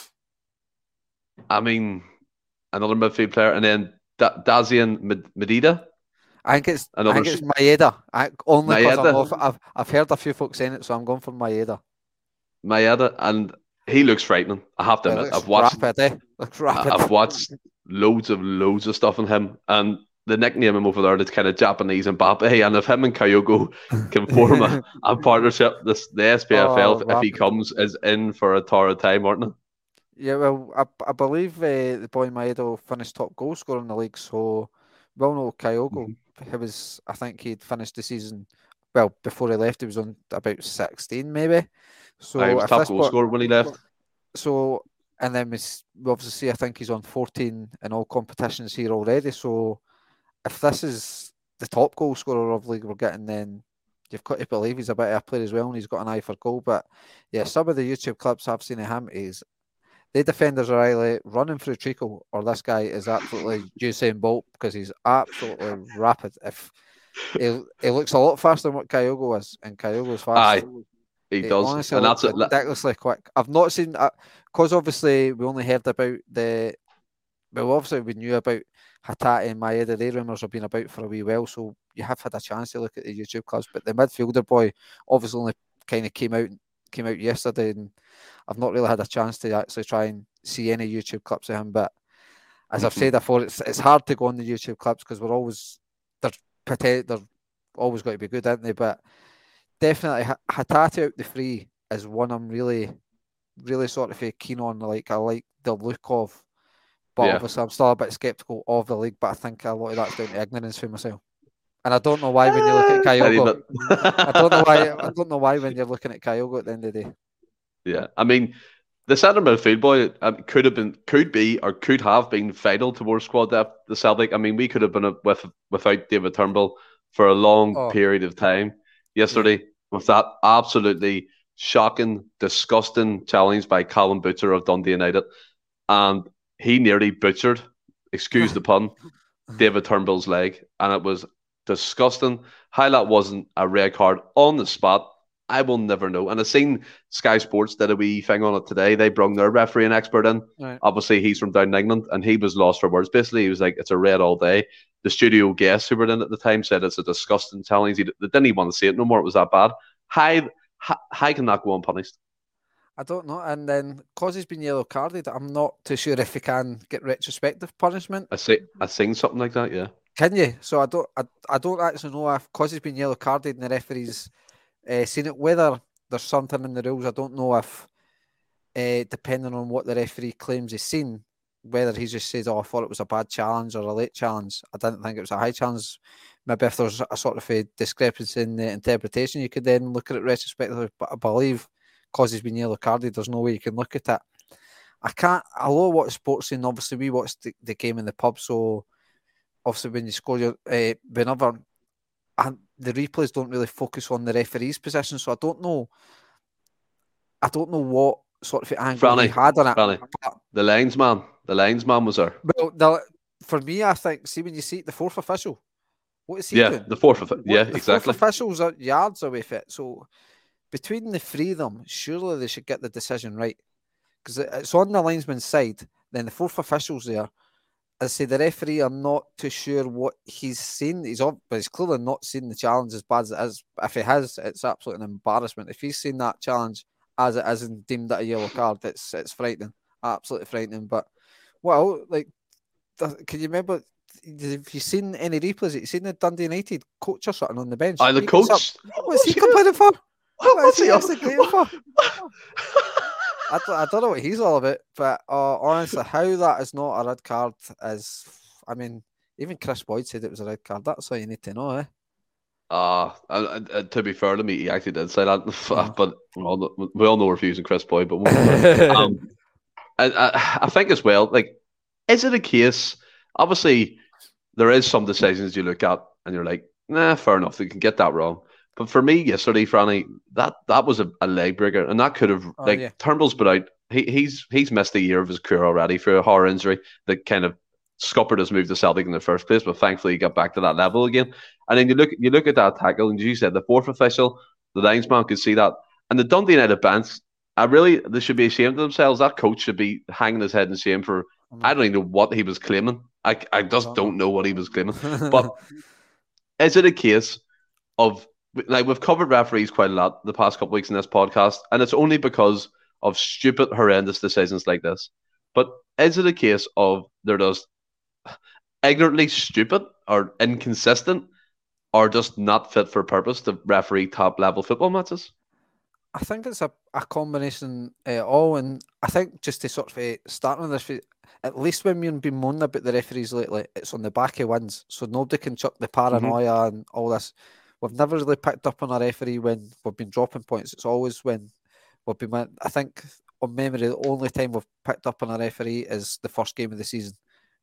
I mean another midfield player, and then da- Daizen Maeda. I think it's Another I think it's Maeda. I, only because I've, I've heard a few folks saying it, so I'm going for Maeda. Maeda, and he looks frightening. I have to admit, I've watched. Rapid, eh? I've watched loads of loads of stuff on him, and the nickname him over there is kind of Japanese and Mbappe. And if him and Kyogo can form a, a partnership, this the SPFL, oh, if he comes, is in for a torrid time, aren't it? Yeah, well, I, I believe uh, the boy Maeda finished top goal scorer in the league, so well, no, Kyogo. Mm-hmm he was, I think he'd finished the season. Well, before he left, he was on about sixteen, maybe. So was top goal scorer when he left. So, and then we, we obviously see, I think he's on fourteen in all competitions here already. So, if this is the top goal scorer of league we're getting, then you've got to believe he's a better player as well, and he's got an eye for goal. But yeah, some of the YouTube clips I've seen of him is the defenders are either running through treacle or this guy is absolutely Usain Bolt because he's absolutely rapid. If he, he looks a lot faster than what Kyogo is, and Kyogo's fast. Aye, he, he does, and that's ridiculously quick. I've not seen because uh, obviously we only heard about the well, obviously we knew about Hatate and Maeda. They rumours have been about for a wee while, so you have had a chance to look at the YouTube clubs. But the midfielder boy obviously only kind of came out came out yesterday, and I've not really had a chance to actually try and see any YouTube clips of him. But as mm-hmm. I've said before, it's it's hard to go on the YouTube clips because we're always they're they're always going to be good, aren't they? But definitely Hatate out the free is one I'm really really sort of keen on. Like I like the look of but yeah. obviously, I'm still a bit sceptical of the league. But I think a lot of that's down to ignorance for myself. And I don't know why when you look at ah, Kyogo, I don't know why. I don't know why when you're looking at Kyogo at the end of the day. Yeah, I mean, the centre midfield boy um, could have been, could be, or could have been vital towards squad depth. The Celtic. I mean, we could have been with without David Turnbull for a long oh. period of time yesterday yeah. with that absolutely shocking, disgusting challenge by Calum Butcher of Dundee United, and he nearly butchered, excuse the pun, David Turnbull's leg, and it was disgusting. How that wasn't a red card on the spot, I will never know. And I've seen Sky Sports did a wee thing on it today. They brought their referee and expert in. Right. Obviously, he's from down in England, and he was lost for words. Basically, he was like, "It's a red all day." The studio guests who were in at the time said it's a disgusting challenge. They didn't even want to see it no more. It was that bad. How how, how can that go unpunished? I don't know. And then because he's been yellow carded, I'm not too sure if he can get retrospective punishment. I say I seen something like that, yeah. Can you? So I don't I, I don't actually know if because he's been yellow carded and the referees uh, seen it whether there's something in the rules. I don't know if uh, depending on what the referee claims he's seen, whether he just says, "Oh, I thought it was a bad challenge or a late challenge." I didn't think it was a high challenge. Maybe if there's a sort of a discrepancy in the interpretation, you could then look at it retrospectively. But I believe because he's been yellow carded, there's no way you can look at it. I can't. I love what sports and obviously we watched the, the, game in the pub, so obviously when you score your uh, whenever and the replays don't really focus on the referee's position, so I don't know. I don't know what sort of angle Franny, he had on it. Franny, the linesman, the linesman was there. Well, the, for me, I think see when you see the fourth official, what is he yeah, doing? the fourth, yeah, the exactly. Fourth officials are yards away from it, so between the three of them, surely they should get the decision right. Because it's on the linesman's side, then the fourth official's there. I say the referee, I'm not too sure what he's seen. He's but he's clearly not seen the challenge as bad as it is. If he has, it's absolutely an embarrassment. If he's seen that challenge as it is and deemed that a yellow card, it's it's frightening, absolutely frightening. But well, like, can you remember? Have you seen any replays? Have you seen the Dundee United coach or something on the bench? I the coach. What's he complaining for? What's he actually for? I don't, I don't know what he's all about, but uh, honestly, how that is not a red card is, I mean, even Kris Boyd said it was a red card. That's all you need to know, eh? Uh, uh, uh to be fair to me, he actually did say that, but we all know, we all know we're fusing Kris Boyd. But um, I, I, I think as well, like, is it a case? Obviously, there is some decisions you look at and you're like, nah, fair enough, they can get that wrong. But for me yesterday, Franny, that that was a, a leg breaker, and that could have oh, like yeah. Turnbull's been out. He, he's he's missed a year of his career already for a horror injury that kind of scuppered his move to Celtic in the first place. But thankfully, he got back to that level again. And then you look you look at that tackle, and you said the fourth official, the linesman could see that, and the Dundee United bench. I really they should be ashamed of themselves. That coach should be hanging his head in shame for mm. I don't even know what he was claiming. I I just don't know what he was claiming. But is it a case of like we've covered referees quite a lot the past couple weeks in this podcast, and it's only because of stupid, horrendous decisions like this. But is it a case of they're just ignorantly stupid or inconsistent or just not fit for purpose to referee top level football matches? I think it's a, a combination uh, all, and I think just to sort of uh, start on this, at least when we've been moaning about the referees lately, it's on the back of wins, so nobody can chuck the paranoia mm-hmm. and all this. We've never really picked up on a referee when we've been dropping points. It's always when we've been. I think on memory, the only time we've picked up on a referee is the first game of the season,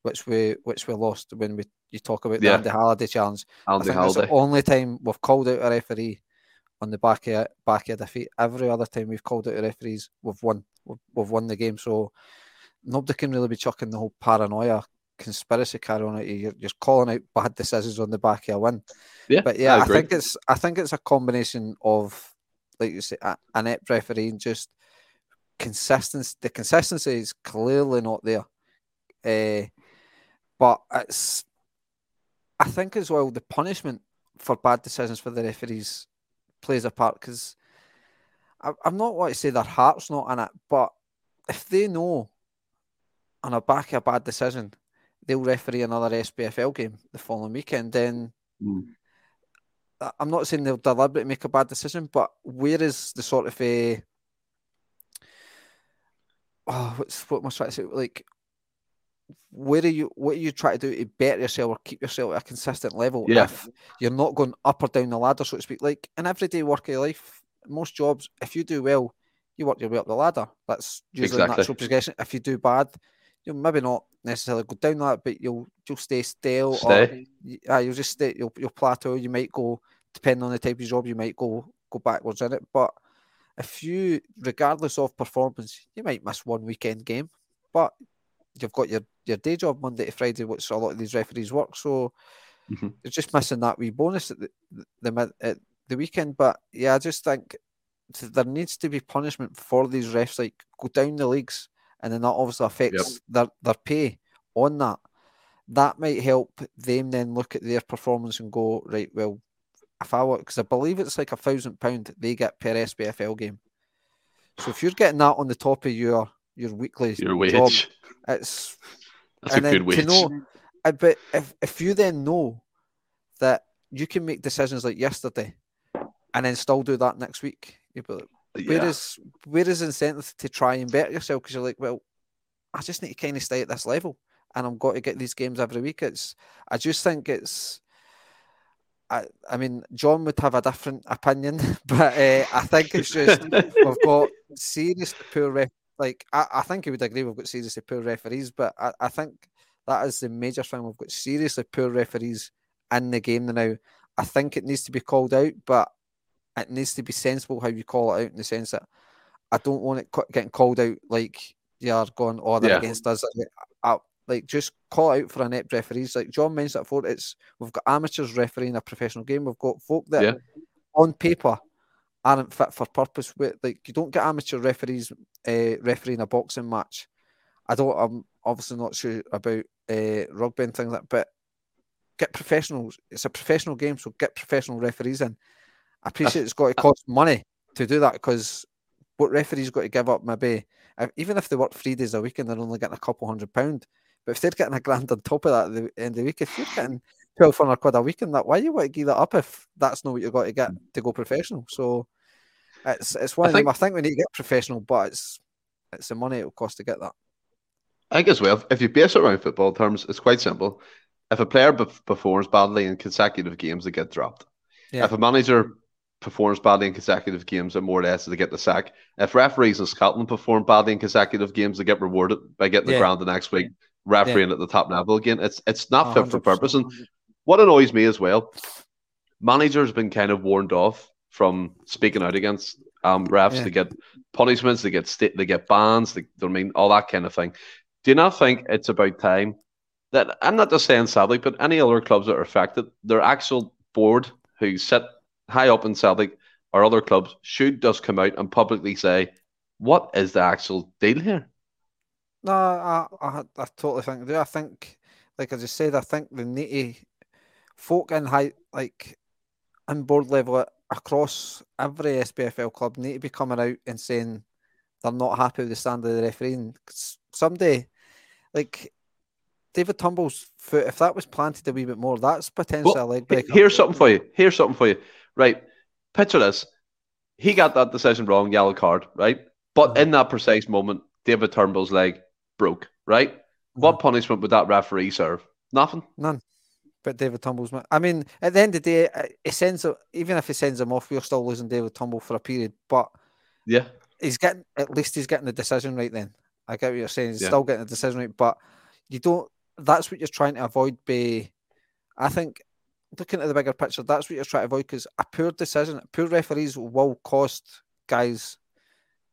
which we which we lost when we you talk about yeah. the Andy Halliday challenge. Andy I think Halliday. that's the only time we've called out a referee on the back of back of defeat. Every other time we've called out a referees, we've won. We've, we've won the game. So nobody can really be chucking the whole paranoia conspiracy carry on it. You're, you're calling out bad decisions on the back of a win. Yeah, but yeah, I, I think it's I think it's a combination of like you say, an net referee and just consistency. The consistency is clearly not there. Uh, but it's I think as well the punishment for bad decisions for the referees plays a part because I'm not want to say their heart's not in it, but if they know on a back of a bad decision, they'll referee another SPFL game the following weekend, then mm. I'm not saying they'll deliberately make a bad decision, but where is the sort of a oh, what's what am I trying to say? Like, where are you? What are you trying to do to better yourself or keep yourself at a consistent level? Yeah. If you're not going up or down the ladder, so to speak, like in everyday work of life, most jobs, if you do well, you work your way up the ladder. That's usually exactly. natural progression. If you do bad, you'll maybe not necessarily go down that, but you'll you'll stay stale stay. or uh, you'll just stay. You'll you'll plateau. You might go depending on the type of job, you might go go backwards in it, but if you, regardless of performance, you might miss one weekend game, but you've got your, your day job Monday to Friday, which a lot of these referees work. So mm-hmm. you're just missing that wee bonus at the, the, at the weekend. But yeah, I just think there needs to be punishment for these refs, like go down the leagues, and then that obviously affects yep. their, their pay on that. That might help them then look at their performance and go, right, well, if I work, because I believe it's like a thousand pound they get per SPFL game. So if you're getting that on the top of your your weekly your wage, job, it's that's a good wage. Know, uh, but if if you then know that you can make decisions like yesterday, and then still do that next week, you like, yeah. where is where is incentive to try and better yourself? Because you're like, well, I just need to kind of stay at this level, and I'm got to get these games every week. It's I just think it's I, I mean, John would have a different opinion, but uh, I think it's just we've got seriously poor ref. Like I, I think he would agree we've got seriously poor referees, but I, I think that is the major thing. We've got seriously poor referees in the game now. I think it needs to be called out, but it needs to be sensible how you call it out in the sense that I don't want it getting called out like you're going, oh, they're yeah. against us. I, like just call out for inept referees. Like John mentioned before, it's we've got amateurs refereeing a professional game. We've got folk that yeah. on paper aren't fit for purpose. With like you don't get amateur referees uh, refereeing a boxing match. I don't. I'm obviously not sure about uh, rugby and things like. that, But get professionals. It's a professional game, so get professional referees in. I appreciate it's got to cost money to do that because what referees got to give up maybe uh, even if they work three days a week and they're only getting a couple hundred pound, but if they're getting a grand on top of that at the end of the week, if you're getting twelve hundred quid a week and that, why you want to give that up if that's not what you've got to get to go professional? So it's it's one I of think, them. I think we need to get professional, but it's it's the money it will cost to get that. I think as well, if you base it around football terms, it's quite simple. If a player be- performs badly in consecutive games, they get dropped. Yeah. If a manager performs badly in consecutive games, and more or less they get the sack. If referees in Scotland perform badly in consecutive games, they get rewarded by getting yeah. the ground the next week refereeing yeah. at the top level again. It's it's not fit for purpose. And what annoys me as well, managers have been kind of warned off from speaking out against um, refs. Yeah. They get punishments, they get st- they get bans, they, mean all that kind of thing. Do you not think it's about time that I'm not just saying Celtic, but any other clubs that are affected, their actual board who sit high up in Celtic or other clubs should just come out and publicly say, what is the actual deal here? No, I, I, I totally think they. I think, like I just said, I think the to folk in high, like, in board level across every SPFL club need to be coming out and saying they're not happy with the standard of the refereeing. Someday, like David Turnbull's foot, if that was planted a wee bit more, that's potentially well, a leg breaker. Here's something for you. Here's something for you. Right, picture this. He got that decision wrong, yellow card, right? But mm-hmm. in that precise moment, David Turnbull's leg broke, right? Mm-hmm. What punishment would that referee serve? Nothing. None. But David Turnbull's. I mean, at the end of the day, uh, it sends even if he sends him off, we're still losing David Turnbull for a period. But yeah, he's getting at least he's getting the decision right. Then I get what you're saying. He's yeah. still getting the decision right, but you don't. That's what you're trying to avoid. Be, I think, looking at the bigger picture, that's what you're trying to avoid because a poor decision, poor referees will cost guys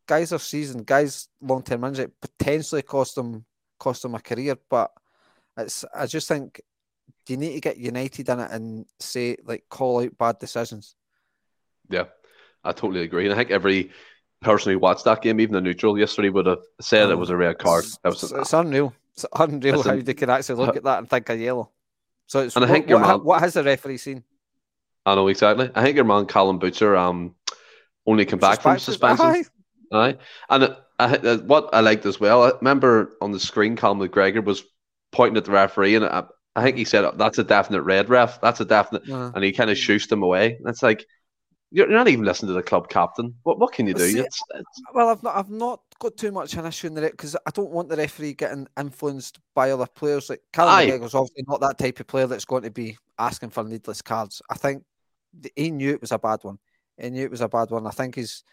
guys are seasoned, guys long term injury potentially cost them cost them a career. But it's I just think you need to get united in it and say like call out bad decisions. Yeah, I totally agree. And I think every person who watched that game, even the neutral yesterday, would have said it oh, was a red card. It's, was, it's unreal. It's unreal how they can actually look at that and think a yellow. So it's and I think what, man, what, has the referee seen? I know exactly. I think your man Calum Butcher um only came back from suspension. Aye. Aye. And uh, uh, what I liked as well, I remember on the screen, Callum McGregor was pointing at the referee, and I, I think he said, "That's a definite red ref. That's a definite," and he kind of shooshed him away. And it's like you're not even listening to the club captain. What what can you do? See, it's, it's... Well, I've not I've not got too much an issue in it because I don't want the referee getting influenced by other players. Like Callum McGregor's obviously not that type of player that's going to be asking for needless cards. I think he knew it was a bad one. He knew it was a bad one. I think he's.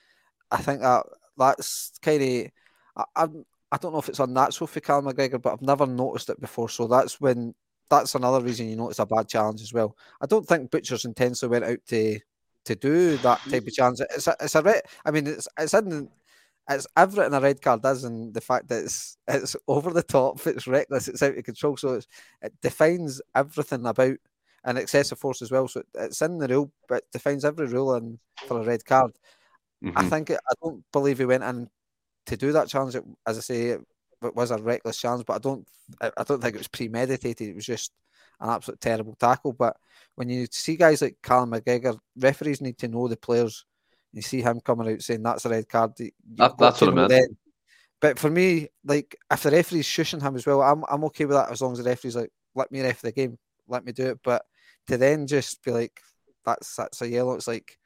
I think that that's kind of. I, I, I don't know if it's unnatural for Callum McGregor, but I've never noticed it before. So that's when that's another reason you notice a bad challenge as well. I don't think Butchers intensely went out to to do that type of challenge. It's a, it's a red. I mean, it's it's in it's everything a red card does, and the fact that it's it's over the top, it's reckless, it's out of control. So it defines everything about an excessive force as well. So it's in the rule, but defines every rule and for a red card. Mm-hmm. I think it, I don't believe he went in to do that challenge. It, as I say, it, it was a reckless challenge, but I don't I, I don't think it was premeditated. It was just an absolute terrible tackle. But when you see guys like Callum McGregor, referees need to know the players. You see him coming out saying that's a red card. That, that's what I meant. Then. But for me, like if the referee's shushing him as well, I'm I'm okay with that as long as the referee's like, let me ref the game, let me do it. But to then just be like, that's that's a yellow. It's like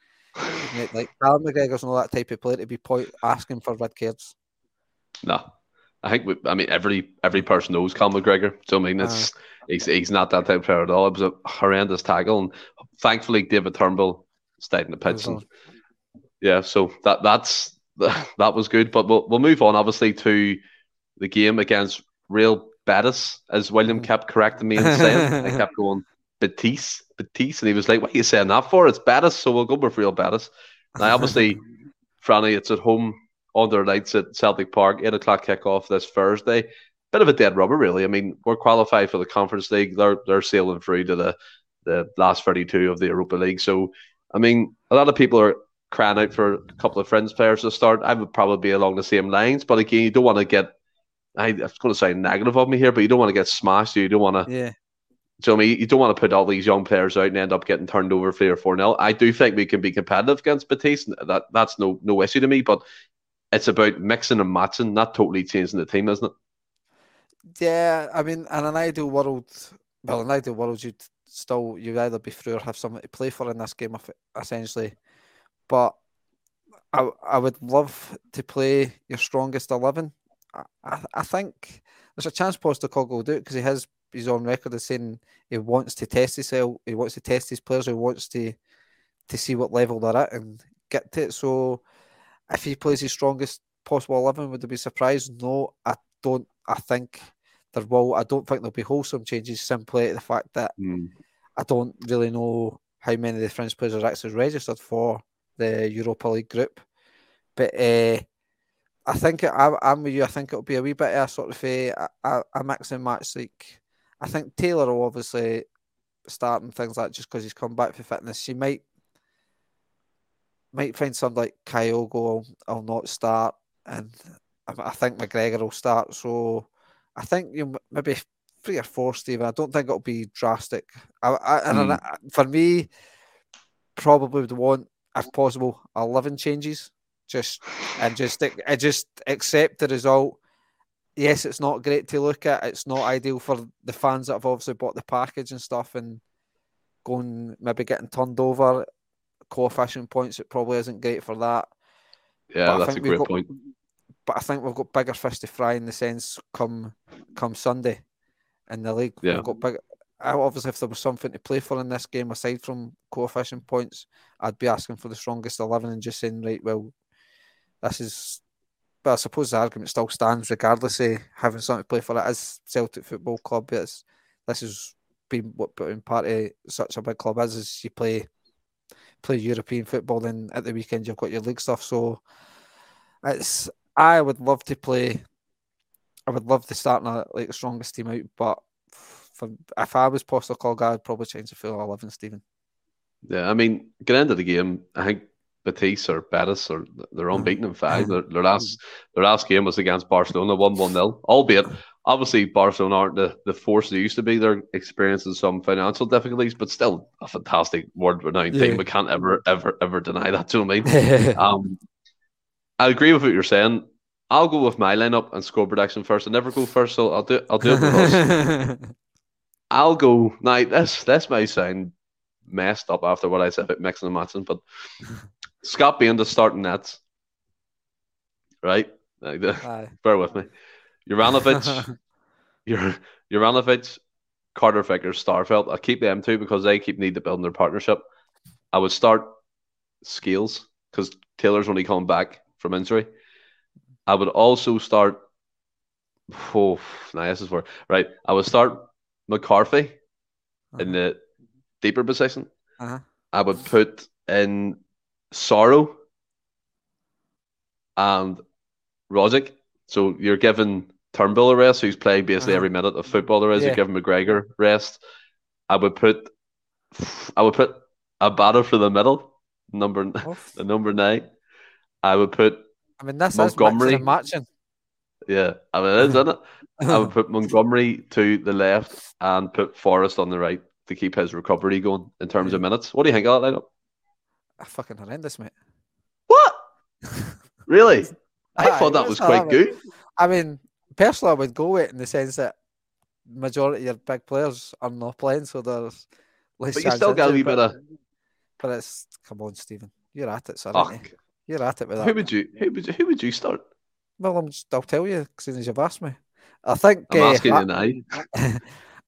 like Callum McGregor's not that type of player to be point asking for red cards. No, I think we, I mean every every person knows Callum McGregor. So I mean it's uh, he's he's not that type of player at all. It was a horrendous tackle, and thankfully David Turnbull stayed in the pitch. And, yeah, so that that's that was good. But we'll we'll move on obviously to the game against Real Betis, as William mm. kept correcting me and saying. I kept going Betis, Betis, and he was like, "What are you saying that for? It's Betis, so we'll go with Real Betis." Now, obviously, Franny, it's at home on their nights at Celtic Park, eight o'clock kickoff this Thursday bit of a dead rubber, really. I mean, we're qualified for the Conference League. They're they're sailing through to the the last thirty two of the Europa League. So, I mean, a lot of people are crying out for a couple of friends players to start. I would probably be along the same lines, but again, you don't want to get. I, I was going to say negative of me here, but you don't want to get smashed. You don't want to. Yeah. So I mean, you don't want to put all these young players out and end up getting turned over three or four nil. I do think we can be competitive against Betis. That that's no no issue to me. But it's about mixing and matching, not totally changing the team, isn't it? Yeah, I mean, in an ideal world, well, in an ideal world, you'd still you'd either be through or have something to play for in this game, essentially. But I I would love to play your strongest eleven. I, I, I think there's a chance Postecoglou will do it because he has his own record of saying he wants to test himself, he wants to test his players, he wants to to see what level they're at and get to it. So if he plays his strongest possible eleven, would there be surprised? No, I don't. I think there will. I don't think there'll be wholesome changes simply the fact that mm. I don't really know how many of the French players are actually registered for the Europa League group. But uh, I think it, I, am with you. I think it'll be a wee bit of a sort of a, a, a mix and match. Like I think Taylor will obviously start and things like just because he's come back for fitness. She might might find something like Kyogo will, will not start, and I, I think McGregor will start. So I think you know, maybe three or four, Stephen. I don't think it'll be drastic. I, I, mm. I, for me, probably would want, if possible, eleven changes. Just and just I just accept the result. Yes, it's not great to look at. It's not ideal for the fans that have obviously bought the package and stuff and going maybe getting turned over. Coefficient points, it probably isn't great for that. Yeah, but that's a great got, point but I think we've got bigger fish to fry in the sense come come Sunday in the league. Yeah. We've got big. Obviously, if there was something to play for in this game aside from coefficient points, I'd be asking for the strongest eleven and just saying, right, well, this is. But I suppose the argument still stands, regardless of having something to play for it as Celtic Football Club. It's, this has been what putting part of such a big club is, is you play play European football, then at the weekend you've got your league stuff. So it's I would love to play. I would love to start in a, like the strongest team out, but for, if I was Postecoglou, I'd probably change the full eleven, Stephen. Yeah, I mean, get into the game. I think Betis or Betis or they're unbeaten in five. Their, their last their last game was against Barcelona, one one 0 Albeit obviously Barcelona aren't the, the force they used to be. They're experiencing some financial difficulties, but still a fantastic world renowned Yeah. team. We can't ever, ever, ever deny that. Do you know what I mean? Um, I agree with what you're saying. I'll go with my lineup and score prediction first. I never go first, so I'll do I'll do it with us. I'll go now. This this may sound messed up after what I said about mixing and matching, but Scott being the starting nets, right? Like the, Aye. bear with me. Juranovic, Jur- Juranovic, Carter Vickers, Starfelt. I keep them two because they keep need to build their partnership. I would start Scales because Taylor's only coming back from injury. I would also start. Oh, now this is where right. I would start McCarthy in the deeper position. Uh-huh. I would put in Soro and Rogic. So you're giving Turnbull a rest, who's playing basically Uh-huh. every minute of football there is. Yeah. You're giving McGregor rest. I would put I would put a batter for the middle, number the number nine. I would put I mean, this Montgomery. is and yeah, I mean it is, isn't it? I would put Montgomery to the left and put Forrest on the right to keep his recovery going in terms of minutes. What do you think of that lineup? Ah, fucking horrendous, mate. What? Really? I Aye, thought ah, that was quite good. I mean, personally, I would go with it in the sense that majority of your big players are not playing, so there's less But you still got a wee bit but, of but it's come on, Stephen, you're at it, son. You're at it with that. Who would you who would you who would you start? Well, I'm just, I'll tell you, as soon as you've asked me. I think I'm uh, asking I, you now.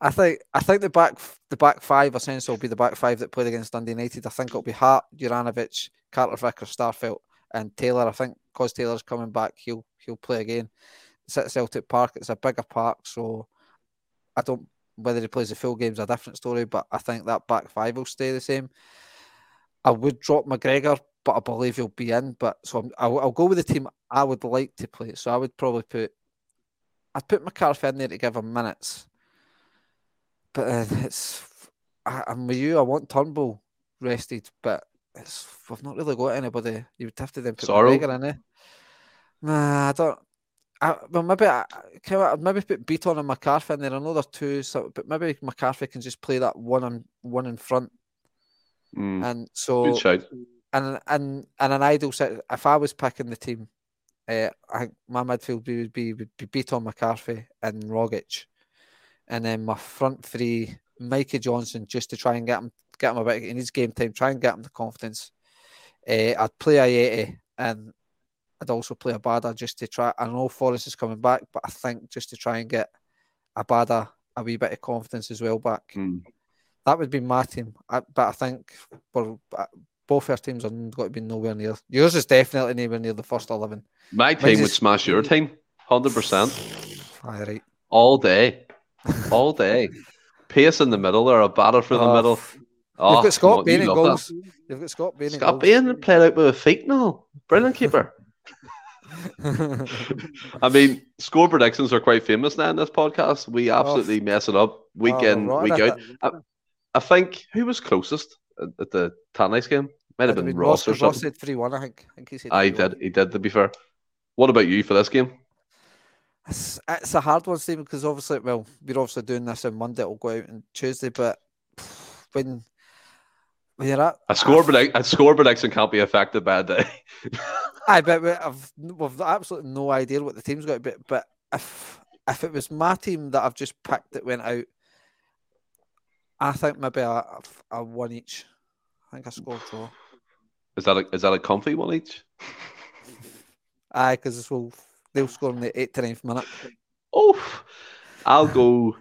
I think I think the back the back five essentially will be the back five that played against Dundee United. I think it'll be Hart, Juranovic, Carter Vickers, Starfelt, and Taylor. I think because Taylor's coming back, he'll he'll play again. It's at Celtic Park. It's a bigger park, so I don't whether he plays the full game's a different story. But I think that back five will stay the same. I would drop McGregor, but I believe he'll be in. But so I'm, I'll, I'll go with the team I would like to play. So I would probably put I'd put McCarthy in there to give him minutes. But uh, it's I, I'm with you. I want Turnbull rested, but it's we've not really got anybody. You would have to then put Soro? McGregor in there. Nah, I don't. I, well, maybe I can I maybe put Bitton and McCarthy in there. I know they're two, so but maybe McCarthy can just play that one on one in front, Mm, and so. And and and an ideal set. If I was picking the team, uh, I think my midfield would be would be Bitton, McCarthy, and Rogic, and then my front three, Mikey Johnston, just to try and get him get him a bit. in his game time. Try and get him the confidence. Uh, I'd play Ajeti and I'd also play Abada just to try. I know Forrest is coming back, but I think just to try and get Abada a wee bit of confidence as well back. Mm. That would be my team. I, but I think we're, both first teams are going to be nowhere near. Yours is definitely nowhere near the first 11. My team would is- smash your team, hundred percent, Aye, right. all day, all day. Pace in the middle or a batter for the Oh, middle. Oh, You've ah, got Scott Bain in goals. that. You've got Scott Bain in Scott. Bain played out with a feet now. Brilliant keeper. I mean, score predictions are quite famous now in this podcast. We oh, absolutely mess it up week Oh, in, week out. I, I think who was closest at, at the Tannies game? Might have been been Ross or because Ross said 3 1, I think. I think he said I did. He did. To be fair, what about you for this game? It's, it's a hard one, Stephen, because obviously, well, we're obviously doing this on Monday. It'll go out on Tuesday, but when when you're at A score predict a score prediction can't be affected by a day. I bet we, I've we've absolutely no idea what the team's got be. But if if it was my team that I've just picked that went out, I think maybe a, a one each. I think I scored draw. Is that a, is that a comfy one each? Aye, because it's will they'll score in the eighth to ninth minute. Oh, I'll go.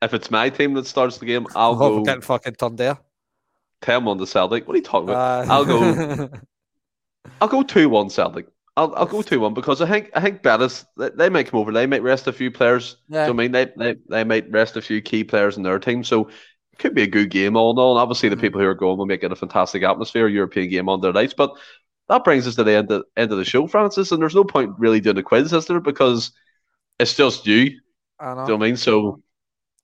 If it's my team that starts the game, I'll we're go getting fucking turned there. ten one to Celtic. What are you talking about? Aye. I'll go. I'll go two one Celtic. I'll I'll go two one because I think I think Betis they, they might come over. They might rest a few players. yeah. So I mean they, they they might rest a few key players in their team. So could be a good game all in all. And obviously the Mhm. people who are going will make it a fantastic atmosphere, European game on their lights. But that brings us to the end of, end of the show, Francis. And there's no point really doing a quiz, is there? Because it's just you. Do I know. you know I mean? So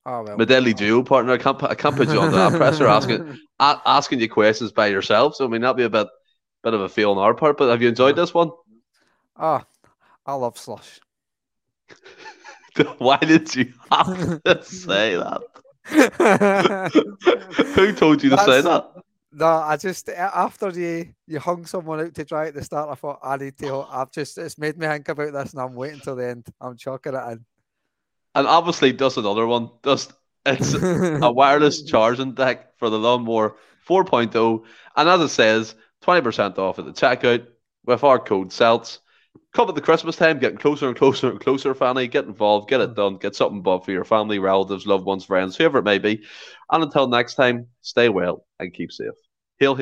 oh well. my deadly duo partner, I can't put- I can't put you under that pressure asking a- asking you questions by yourself. So I mean that'd be a bit bit of a feel on our part. But have you enjoyed this one? Ah, I love slush. Why did you have to say that? Who told you to say that? No, I just after you you hung someone out to dry at the start, I thought I need to. I've just it's made me think about this, and I'm waiting till the end. I'm chucking it in. And obviously, does another one. Does it's a wireless charging deck for the lawnmower 4.0. And as it says, 20% off at the checkout with our code CELTS. Come at the Christmas time, getting closer and closer and closer, Fanny. Get involved, get it hmm. done, get something bought for your family, relatives, loved ones, friends, whoever it may be. And until next time, stay well and keep safe.